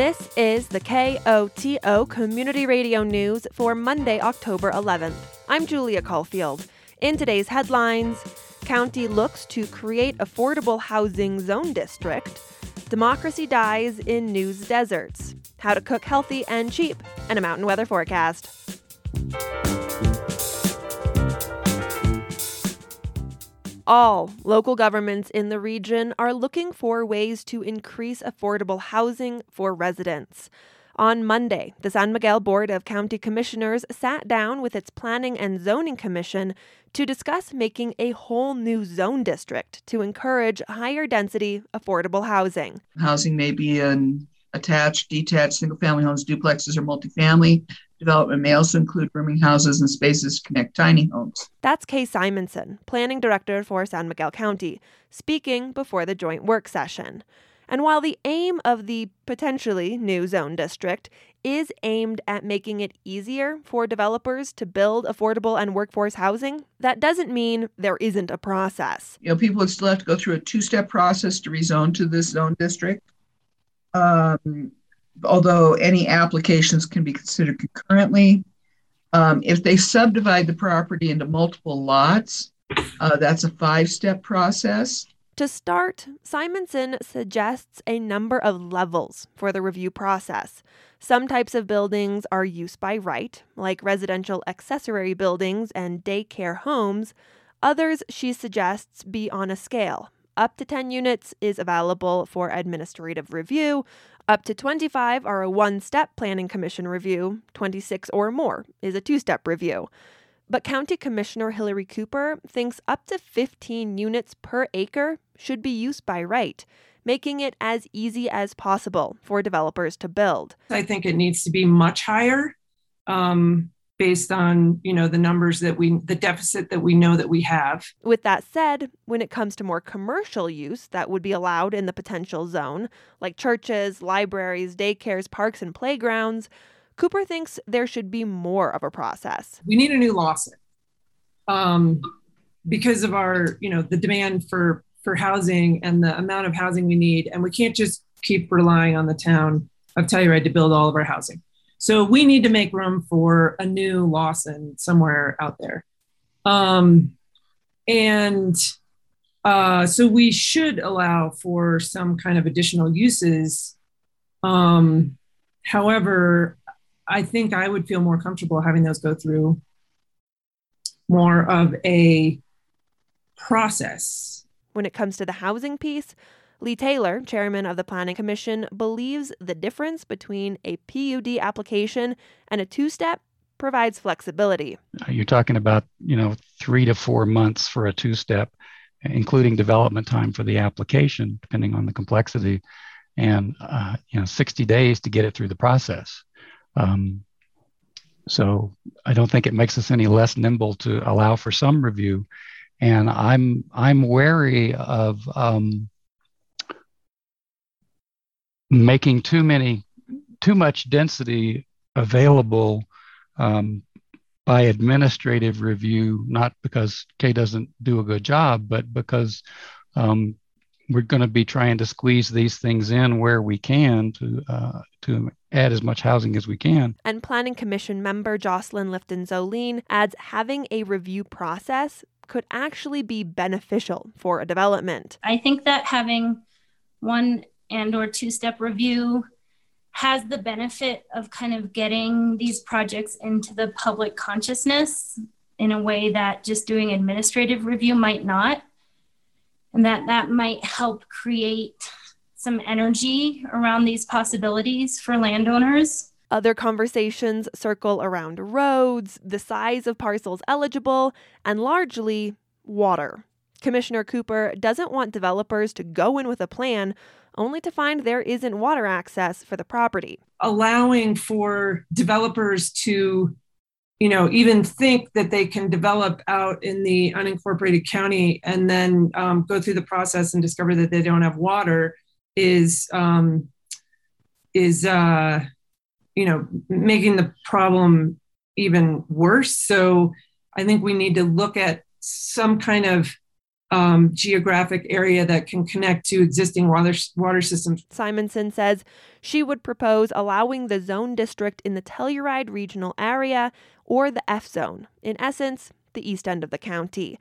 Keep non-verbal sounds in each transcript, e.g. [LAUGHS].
This is the KOTO Community Radio News for Monday, October 11th. I'm Julia Caulfield. In today's headlines, County looks to create affordable housing zone district. Democracy dies in news deserts. How to cook healthy and cheap, and a mountain weather forecast. All local governments in the region are looking for ways to increase affordable housing for residents. On Monday, the San Miguel Board of County Commissioners sat down with its Planning and Zoning Commission to discuss making a whole new zone district to encourage higher density, affordable housing. Housing may be an attached, detached, single family homes, duplexes, or multifamily. Development may also include rooming houses and spaces to connect tiny homes. That's Kay Simonson, Planning Director for San Miguel County, speaking before the joint work session. And while the aim of the potentially new zone district is aimed at making it easier for developers to build affordable and workforce housing, that doesn't mean there isn't a process. You know, people would still have to go through a two step process to rezone to this zone district. Um, although any applications can be considered concurrently. Um, if they subdivide the property into multiple lots, uh, that's a five step process. To start, Simonson suggests a number of levels for the review process. Some types of buildings are use by right, like residential accessory buildings and daycare homes. Others, she suggests, be on a scale. Up to 10 units is available for administrative review. Up to 25 are a one step Planning Commission review. 26 or more is a two step review. But County Commissioner Hillary Cooper thinks up to 15 units per acre should be used by right, making it as easy as possible for developers to build. I think it needs to be much higher um, based on you know the numbers that we the deficit that we know that we have. With that said, when it comes to more commercial use that would be allowed in the potential zone, like churches, libraries, daycares, parks, and playgrounds, Cooper thinks there should be more of a process. We need a new Lawson um, because of our, you know, the demand for for housing and the amount of housing we need, and we can't just keep relying on the town of Telluride to build all of our housing. So we need to make room for a new Lawson somewhere out there, um, and uh, so we should allow for some kind of additional uses. Um, however, I think I would feel more comfortable having those go through more of a process. When it comes to the housing piece, Lee Taylor, chairman of the Planning Commission, believes the difference between a PUD application and a two step provides flexibility. You're talking about, you know, three to four months for a two step, including development time for the application, depending on the complexity, and, uh, you know, 60 days to get it through the process. Um, so I don't think it makes us any less nimble to allow for some review. And I'm I'm wary of um, making too many too much density available um, by administrative review, not because Kay doesn't do a good job, but because um, we're going to be trying to squeeze these things in where we can to uh, to add as much housing as we can. And Planning Commission member Jocelyn Lifton Zoline adds having a review process could actually be beneficial for a development. I think that having one and or two step review has the benefit of kind of getting these projects into the public consciousness in a way that just doing administrative review might not and that that might help create some energy around these possibilities for landowners. Other conversations circle around roads, the size of parcels eligible, and largely water. Commissioner Cooper doesn't want developers to go in with a plan only to find there isn't water access for the property. Allowing for developers to you know, even think that they can develop out in the unincorporated county and then um, go through the process and discover that they don't have water is um, is uh, you know making the problem even worse. So I think we need to look at some kind of um, geographic area that can connect to existing water, water systems. Simonson says she would propose allowing the zone district in the Telluride regional area or the F zone, in essence, the east end of the county.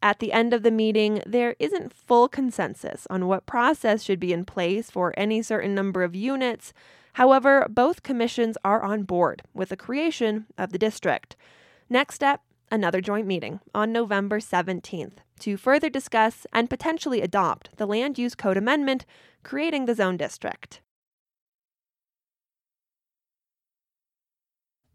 At the end of the meeting, there isn't full consensus on what process should be in place for any certain number of units. However, both commissions are on board with the creation of the district. Next step another joint meeting on November 17th to further discuss and potentially adopt the Land Use Code Amendment creating the zone district.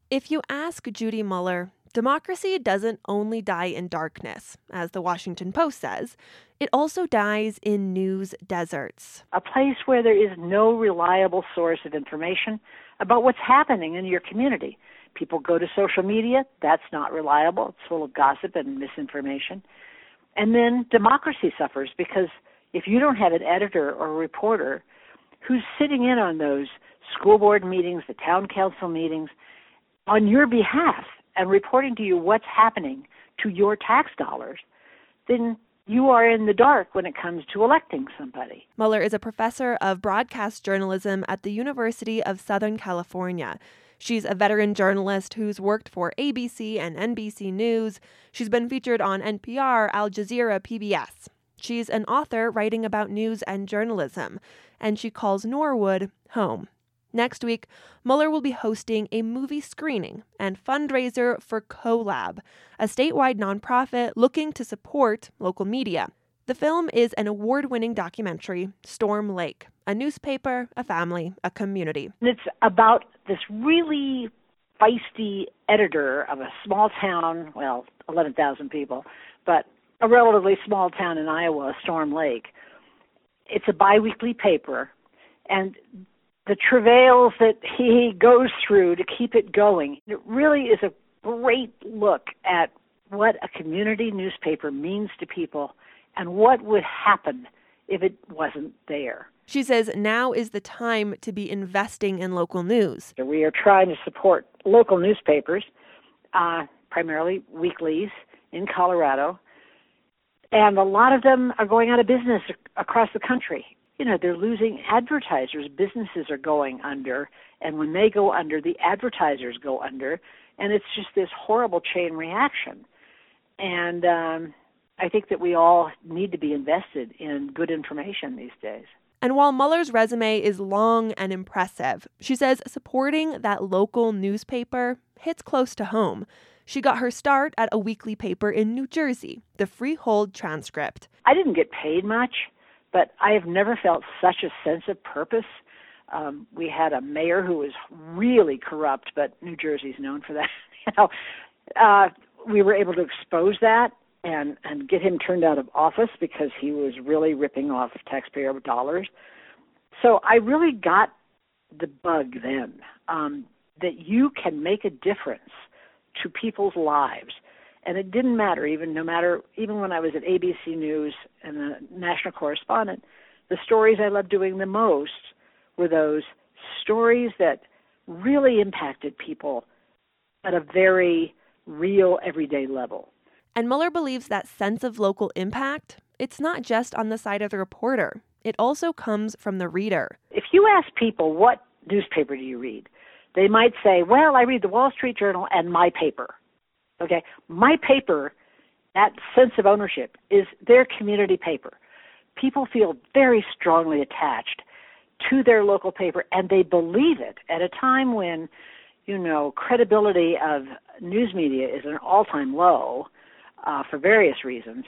If you ask Judy Muller, democracy doesn't only die in darkness, as the Washington Post says, it also dies in news deserts. A place where there is no reliable source of information about what's happening in your community. People go to social media, that's not reliable, it's full of gossip and misinformation. And then democracy suffers because if you don't have an editor or a reporter who's sitting in on those school board meetings, the town council meetings, on your behalf and reporting to you what's happening to your tax dollars, then you are in the dark when it comes to electing somebody. Muller is a professor of broadcast journalism at the University of Southern California. She's a veteran journalist who's worked for ABC and NBC News. She's been featured on NPR, Al Jazeera, PBS. She's an author writing about news and journalism, and she calls Norwood home. Next week, Muller will be hosting a movie screening and fundraiser for CoLab, a statewide nonprofit looking to support local media. The film is an award winning documentary, Storm Lake a newspaper, a family, a community. It's about this really feisty editor of a small town, well, 11,000 people, but a relatively small town in Iowa, Storm Lake. It's a biweekly paper, and the travails that he goes through to keep it going. It really is a great look at what a community newspaper means to people and what would happen if it wasn't there. She says now is the time to be investing in local news. We are trying to support local newspapers, uh, primarily weeklies in Colorado, and a lot of them are going out of business across the country. You know, they're losing advertisers. Businesses are going under, and when they go under, the advertisers go under, and it's just this horrible chain reaction. And um, I think that we all need to be invested in good information these days. And while Muller's resume is long and impressive, she says supporting that local newspaper hits close to home. She got her start at a weekly paper in New Jersey, the Freehold Transcript. I didn't get paid much, but I have never felt such a sense of purpose. Um, we had a mayor who was really corrupt, but New Jersey's known for that. [LAUGHS] you know, uh, we were able to expose that and and get him turned out of office because he was really ripping off taxpayer dollars. So I really got the bug then um, that you can make a difference to people's lives, and it didn't matter even no matter even when I was at ABC News and the national correspondent, the stories I loved doing the most were those stories that really impacted people at a very real everyday level. And Muller believes that sense of local impact, it's not just on the side of the reporter. It also comes from the reader. If you ask people what newspaper do you read, they might say, "Well, I read the Wall Street Journal and my paper." Okay? My paper, that sense of ownership is their community paper. People feel very strongly attached to their local paper and they believe it at a time when you know credibility of news media is at an all-time low uh, for various reasons,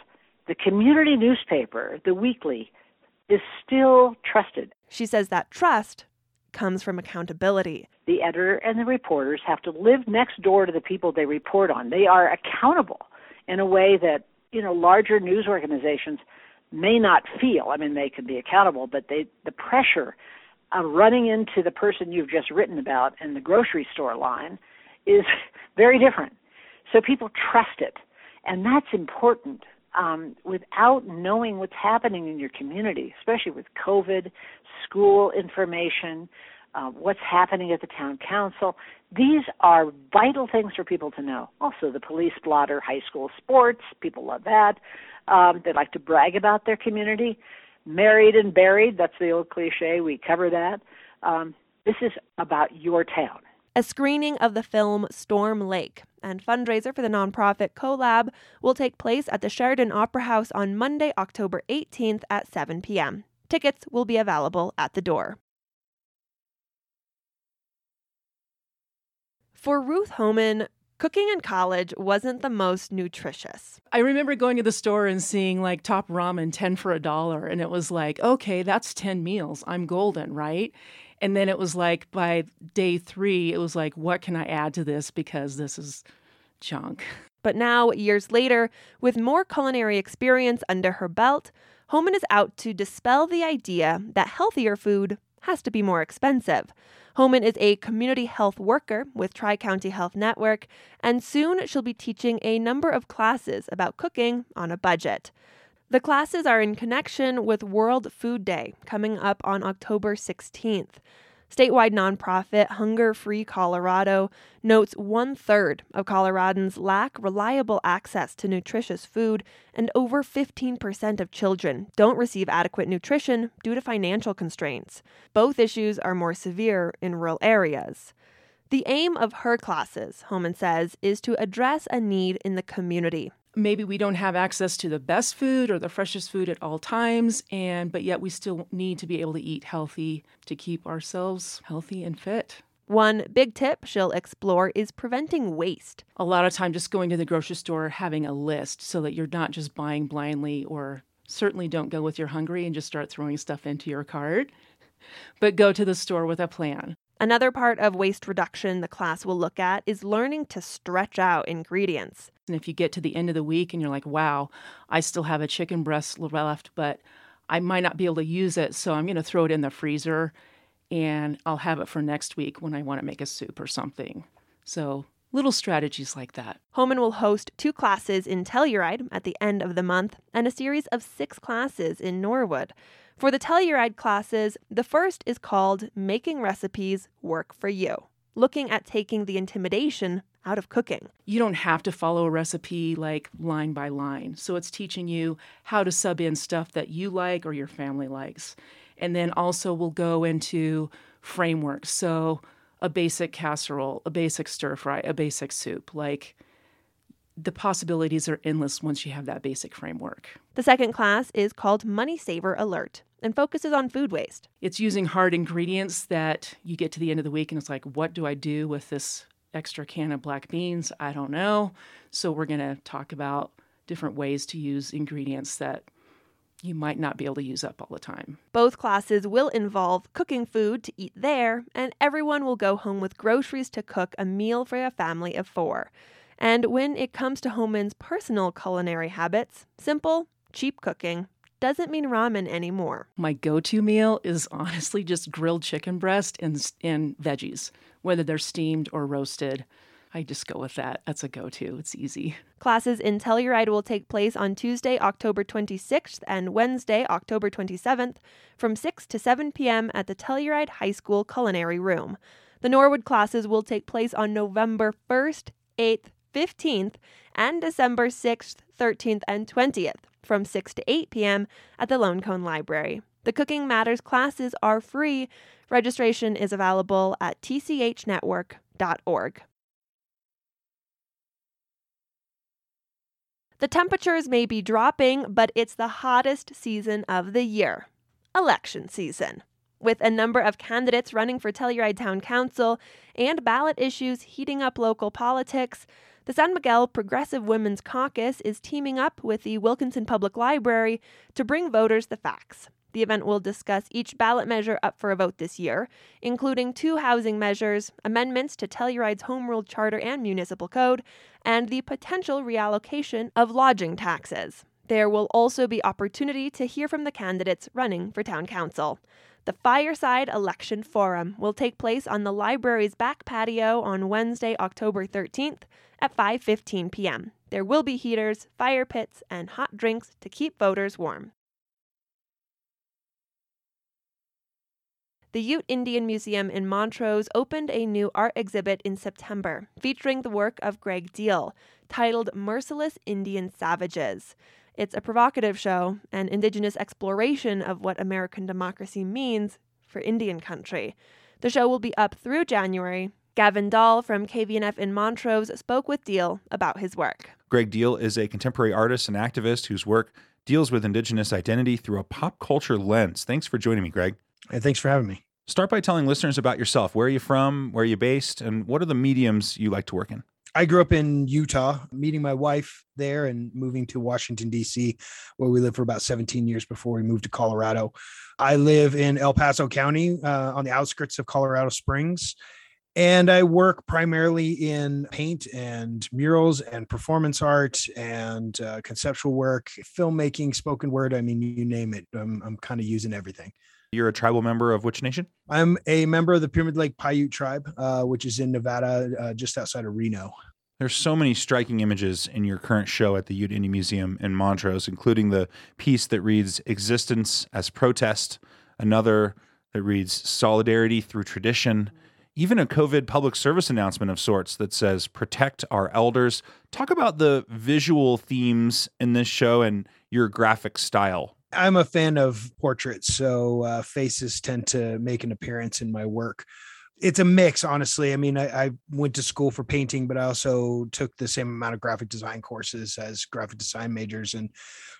the community newspaper, the weekly, is still trusted. She says that trust comes from accountability. The editor and the reporters have to live next door to the people they report on. They are accountable in a way that, you know, larger news organizations may not feel. I mean, they can be accountable, but they the pressure of running into the person you've just written about in the grocery store line is [LAUGHS] very different. So people trust it. And that's important. Um, without knowing what's happening in your community, especially with COVID, school information, uh, what's happening at the town council. These are vital things for people to know. Also, the police blotter, high school sports, people love that. Um, they like to brag about their community. Married and buried, that's the old cliche, we cover that. Um, this is about your town. A screening of the film Storm Lake and fundraiser for the nonprofit CoLab will take place at the Sheridan Opera House on Monday, October 18th at 7 p.m. Tickets will be available at the door. For Ruth Homan, cooking in college wasn't the most nutritious. I remember going to the store and seeing like top ramen 10 for a dollar. And it was like, okay, that's 10 meals. I'm golden, right? And then it was like by day three, it was like, what can I add to this? Because this is junk. [LAUGHS] But now, years later, with more culinary experience under her belt, Homan is out to dispel the idea that healthier food has to be more expensive. Homan is a community health worker with Tri County Health Network, and soon she'll be teaching a number of classes about cooking on a budget. The classes are in connection with World Food Day coming up on October 16th. Statewide nonprofit Hunger Free Colorado notes one third of Coloradans lack reliable access to nutritious food, and over 15% of children don't receive adequate nutrition due to financial constraints. Both issues are more severe in rural areas. The aim of her classes, Homan says, is to address a need in the community maybe we don't have access to the best food or the freshest food at all times and but yet we still need to be able to eat healthy to keep ourselves healthy and fit one big tip she'll explore is preventing waste. A lot of time just going to the grocery store, having a list so that you're not just buying blindly, or certainly don't go with you're hungry and just start throwing stuff into your cart, but go to the store with a plan. Another part of waste reduction the class will look at is learning to stretch out ingredients. And if you get to the end of the week and you're like, wow, I still have a chicken breast left, but I might not be able to use it, so I'm going to throw it in the freezer and I'll have it for next week when I want to make a soup or something. So, little strategies like that. Homan will host two classes in Telluride at the end of the month and a series of six classes in Norwood. For the Telluride classes, the first is called Making Recipes Work for You, looking at taking the intimidation out of cooking. You don't have to follow a recipe like line by line. So it's teaching you how to sub in stuff that you like or your family likes. And then also we'll go into frameworks. So a basic casserole, a basic stir fry, a basic soup. Like the possibilities are endless once you have that basic framework. The second class is called Money Saver Alert and focuses on food waste. It's using hard ingredients that you get to the end of the week and it's like, what do I do with this extra can of black beans? I don't know. So we're going to talk about different ways to use ingredients that you might not be able to use up all the time. Both classes will involve cooking food to eat there, and everyone will go home with groceries to cook a meal for a family of four. And when it comes to Homan's personal culinary habits, simple, cheap cooking doesn't mean ramen anymore. My go to meal is honestly just grilled chicken breast and, and veggies, whether they're steamed or roasted. I just go with that. That's a go to. It's easy. Classes in Telluride will take place on Tuesday, October 26th and Wednesday, October 27th from 6 to 7 p.m. at the Telluride High School Culinary Room. The Norwood classes will take place on November 1st, 8th, 15th, and December 6th, 13th, and 20th from 6 to 8 p.m. at the Lone Cone Library. The Cooking Matters classes are free. Registration is available at tchnetwork.org. The temperatures may be dropping, but it's the hottest season of the year election season. With a number of candidates running for Telluride Town Council and ballot issues heating up local politics, the San Miguel Progressive Women's Caucus is teaming up with the Wilkinson Public Library to bring voters the facts. The event will discuss each ballot measure up for a vote this year, including two housing measures, amendments to Telluride's Home Rule Charter and Municipal Code, and the potential reallocation of lodging taxes. There will also be opportunity to hear from the candidates running for town council. The Fireside Election Forum will take place on the library's back patio on Wednesday, October 13th at 5:15 p.m. There will be heaters, fire pits, and hot drinks to keep voters warm. The Ute Indian Museum in Montrose opened a new art exhibit in September featuring the work of Greg Deal, titled Merciless Indian Savages. It's a provocative show, an indigenous exploration of what American democracy means for Indian country. The show will be up through January. Gavin Dahl from KVNF in Montrose spoke with Deal about his work. Greg Deal is a contemporary artist and activist whose work deals with Indigenous identity through a pop culture lens. Thanks for joining me, Greg. And thanks for having me. Start by telling listeners about yourself. Where are you from? Where are you based? And what are the mediums you like to work in? I grew up in Utah, meeting my wife there and moving to Washington, D.C., where we lived for about 17 years before we moved to Colorado. I live in El Paso County uh, on the outskirts of Colorado Springs. And I work primarily in paint and murals and performance art and uh, conceptual work, filmmaking, spoken word. I mean, you name it. I'm, I'm kind of using everything. You're a tribal member of which nation? I'm a member of the Pyramid Lake Paiute tribe, uh, which is in Nevada, uh, just outside of Reno. There's so many striking images in your current show at the Ute Indian Museum in Montrose, including the piece that reads Existence as Protest, another that reads Solidarity through Tradition, even a COVID public service announcement of sorts that says Protect Our Elders. Talk about the visual themes in this show and your graphic style. I'm a fan of portraits, so uh, faces tend to make an appearance in my work. It's a mix, honestly. I mean, I, I, went to school for painting, but I also took the same amount of graphic design courses as graphic design majors and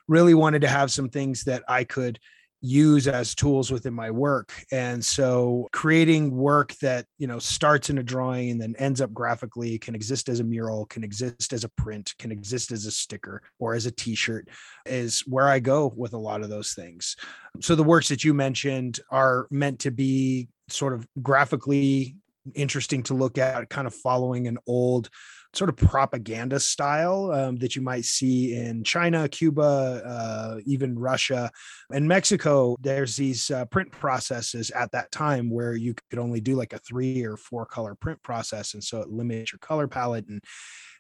really wanted to have some things that I could use as tools within my work. And so creating work that you know starts in a drawing and then ends up graphically can exist as a mural can exist as a print can exist as a sticker or as a t-shirt is where i go with a lot of those things. So the works that you mentioned are meant to be sort of graphically interesting to look at kind of following an old sort of propaganda style um, that you might see in China, Cuba, uh, even Russia, and Mexico. There's these uh, print processes at that time where you could only do like a three or four color print process, and so it limits your color palette and.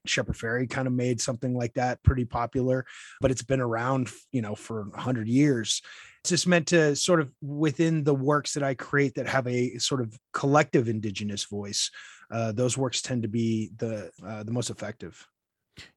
Shepard Fairey kind of made something like that pretty popular, but it's been around, you know, for 100 years. It's just meant to sort of within the works that I create that have a sort of collective indigenous voice uh, those works tend to be the uh, the most effective.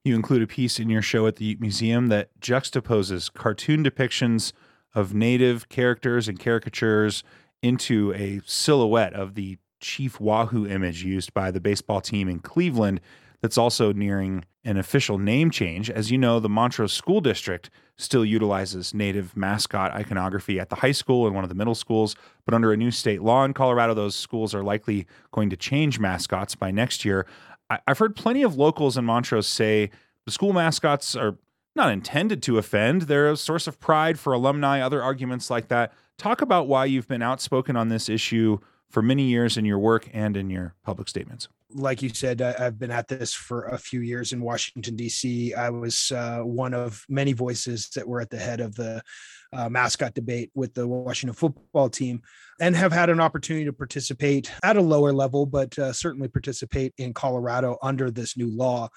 You include a piece in your show at the Museum that juxtaposes cartoon depictions of native characters and caricatures into a silhouette of the Chief Wahoo image used by the baseball team in Cleveland that's also nearing an official name change. As you know, the Montrose School District still utilizes native mascot iconography at the high school and one of the middle schools, but under a new state law in Colorado, those schools are likely going to change mascots by next year. I- have heard plenty of locals in Montrose say the school mascots are not intended to offend, they're a source of pride for alumni, other arguments like that. Talk about why you've been outspoken on this issue for many years in your work and in your public statements like you said, I, have been at this for a few years in Washington, D.C. I was uh, one of many voices that were at the head of the uh, mascot debate with the Washington football team and have had an opportunity to participate at a lower level, but uh, certainly participate in Colorado under this new law.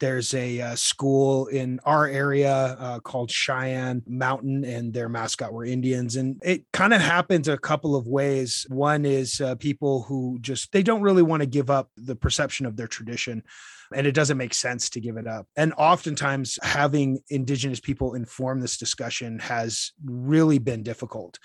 There's a uh, school in our area uh, called Cheyenne Mountain, and their mascot were Indians. And it kind of happens a couple of ways. One is uh, people who just they don't really want to give up the perception of their tradition and it doesn't make sense to give it up. And oftentimes, having Indigenous people inform this discussion has really been difficult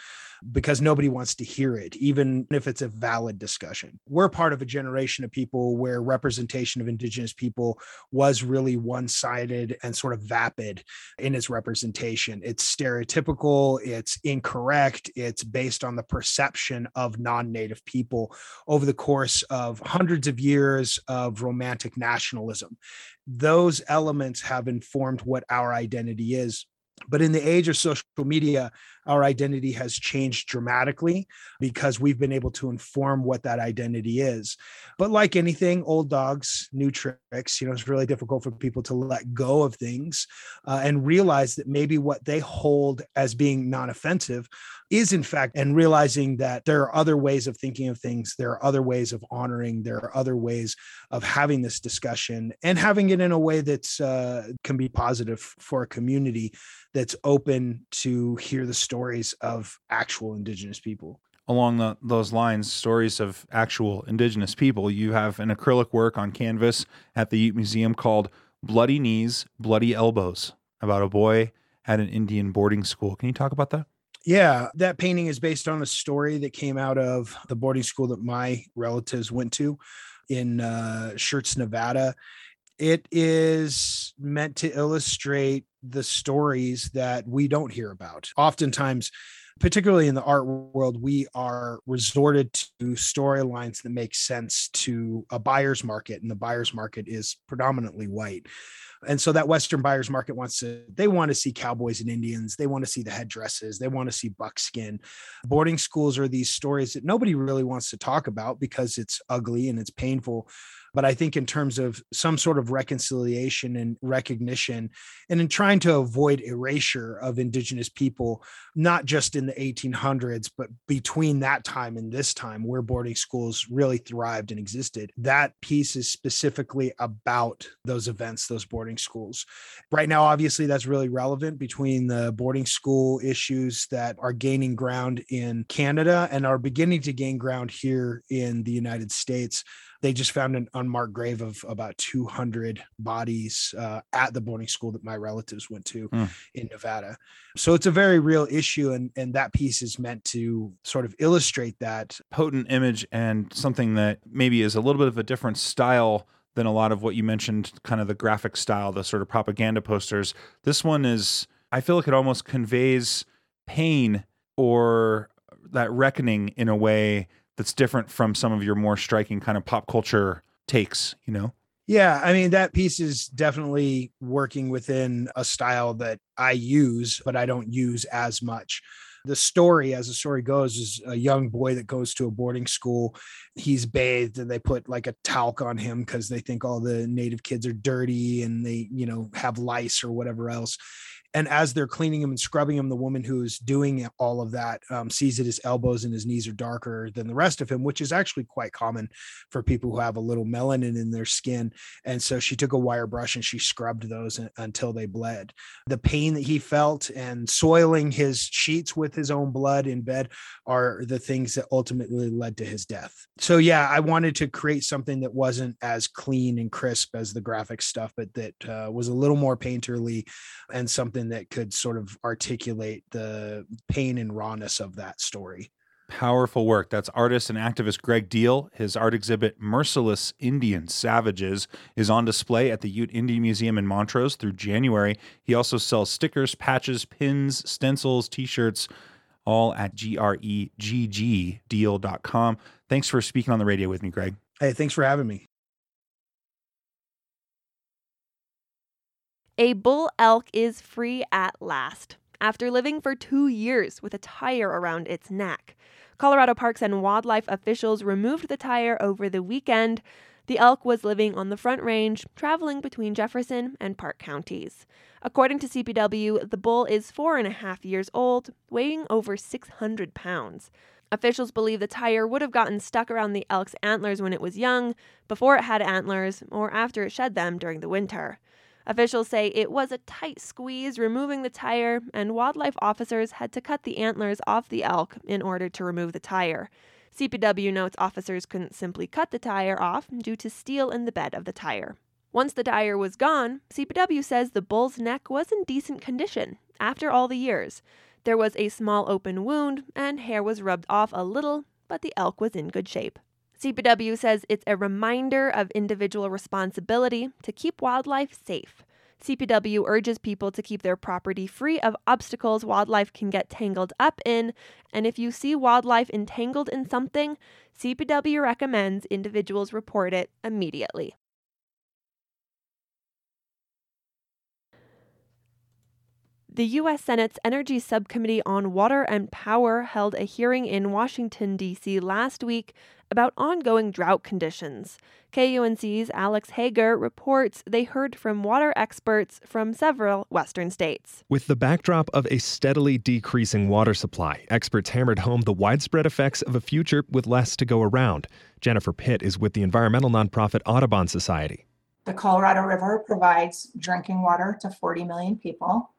because nobody wants to hear it, even if it's a valid discussion. We're part of a generation of people where representation of Indigenous people was really one sided and sort of vapid in its representation. It's stereotypical, it's incorrect, it's based on the perception of non Native people over the course of hundreds of years of romantic nationalism. Those elements have informed what our identity is but in the age of social media, our identity has changed dramatically because we've been able to inform what that identity is. But like anything, old dogs, new tricks, you know, it's really difficult for people to let go of things uh, and realize that maybe what they hold as being non offensive is in fact and realizing that there are other ways of thinking of things there are other ways of honoring there are other ways of having this discussion and having it in a way that's uh, can be positive for a community that's open to hear the stories of actual indigenous people along the, those lines, stories of actual indigenous people. You have an acrylic work on canvas at the Ute Museum called Bloody Knees, Bloody Elbows about a boy at an Indian boarding school. Can you talk about that? Yeah, that painting is based on a story that came out of the boarding school that my relatives went to in uh, Schertz, Nevada. It is meant to illustrate the stories that we don't hear about. Oftentimes, particularly in the art world, we are resorted to storylines that make sense to a buyer's market, and the buyer's market is predominantly white. And so that Western buyer's market wants to, they want to see cowboys and Indians. They want to see the headdresses. They want to see buckskin. Boarding schools are these stories that nobody really wants to talk about because it's ugly and it's painful. But I think in terms of some sort of reconciliation and recognition, and in trying to avoid erasure of Indigenous people, not just in the 1800s, but between that time and this time where boarding schools really thrived and existed, that piece is specifically about those events, those boarding schools. Right now, obviously, that's really relevant between the boarding school issues that are gaining ground in Canada and are beginning to gain ground here in the United States they just found an unmarked grave of about 200 bodies uh, at the boarding school that my relatives went to mm. in Nevada. So it's a very real issue, and and that piece is meant to sort of illustrate that potent image and something that maybe is a little bit of a different style than a lot of what you mentioned, kind of the graphic style, the sort of propaganda posters. This one is, I feel like it almost conveys pain or that reckoning in a way that's different from some of your more striking kind of pop culture takes, you know? Yeah, I mean that piece is definitely working within a style that I use, but I don't use as much. The story, as the story goes, is a young boy that goes to a boarding school. He's bathed and they put like a talc on him because they think all the native kids are dirty and they, you know, have lice or whatever else. And as they're cleaning him and scrubbing him the woman who's doing all of that um, sees that his elbows and his knees are darker than the rest of him which is actually quite common for people who have a little melanin in their skin. And so she took a wire brush and she scrubbed those until they bled. The pain that he felt and soiling his sheets with his own blood in bed are the things that ultimately led to his death so yeah i wanted to create something that wasn't as clean and crisp as the graphic stuff but that uh, was a little more painterly and something that could sort of articulate the pain and rawness of that story. Powerful work. That's artist and activist Greg Deal. His art exhibit, Merciless Indian Savages, is on display at the Ute Indian Museum in Montrose through January. He also sells stickers, patches, pins, stencils, t shirts, all at greggdeal.com. Thanks for speaking on the radio with me, Greg. Hey, thanks for having me. A bull elk is free at last after living for two years with a tire around its neck. Colorado Parks and Wildlife officials removed the tire over the weekend. The elk was living on the Front Range, traveling between Jefferson and Park counties. According to CPW, the bull is four and a half years old, weighing over 600 pounds. Officials believe the tire would have gotten stuck around the elk's antlers when it was young, before it had antlers, or after it shed them during the winter. Officials say it was a tight squeeze removing the tire, and wildlife officers had to cut the antlers off the elk in order to remove the tire. CPW notes officers couldn't simply cut the tire off due to steel in the bed of the tire. Once the tire was gone, CPW says the bull's neck was in decent condition after all the years. There was a small open wound, and hair was rubbed off a little, but the elk was in good shape. CPW says it's a reminder of individual responsibility to keep wildlife safe. CPW urges people to keep their property free of obstacles wildlife can get tangled up in, and if you see wildlife entangled in something, CPW recommends individuals report it immediately. The U.S. Senate's Energy Subcommittee on Water and Power held a hearing in Washington, D.C. last week about ongoing drought conditions. KUNC's Alex Hager reports they heard from water experts from several Western states. With the backdrop of a steadily decreasing water supply, experts hammered home the widespread effects of a future with less to go around. Jennifer Pitt is with the environmental nonprofit Audubon Society. The Colorado River provides drinking water to 40 million people.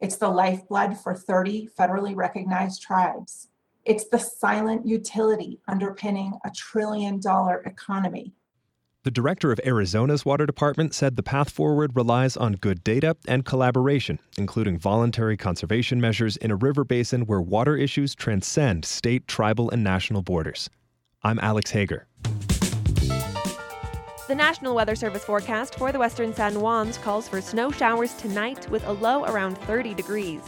It's the lifeblood for 30 federally recognized tribes. It's the silent utility underpinning a trillion dollar economy. The director of Arizona's water department said the path forward relies on good data and collaboration, including voluntary conservation measures in a river basin where water issues transcend state, tribal, and national borders. I'm Alex Hager. The National Weather Service forecast for the western San Juans calls for snow showers tonight with a low around 30 degrees.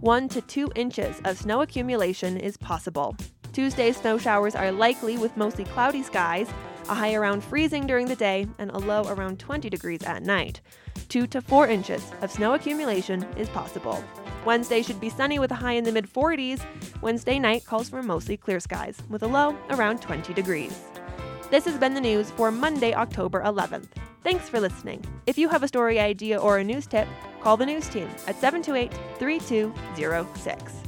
One to two inches of snow accumulation is possible. Tuesday's snow showers are likely with mostly cloudy skies, a high around freezing during the day, and a low around 20 degrees at night. Two to four inches of snow accumulation is possible. Wednesday should be sunny with a high in the mid 40s. Wednesday night calls for mostly clear skies with a low around 20 degrees. This has been the news for Monday, October 11th. Thanks for listening. If you have a story idea or a news tip, call the news team at 728 3206.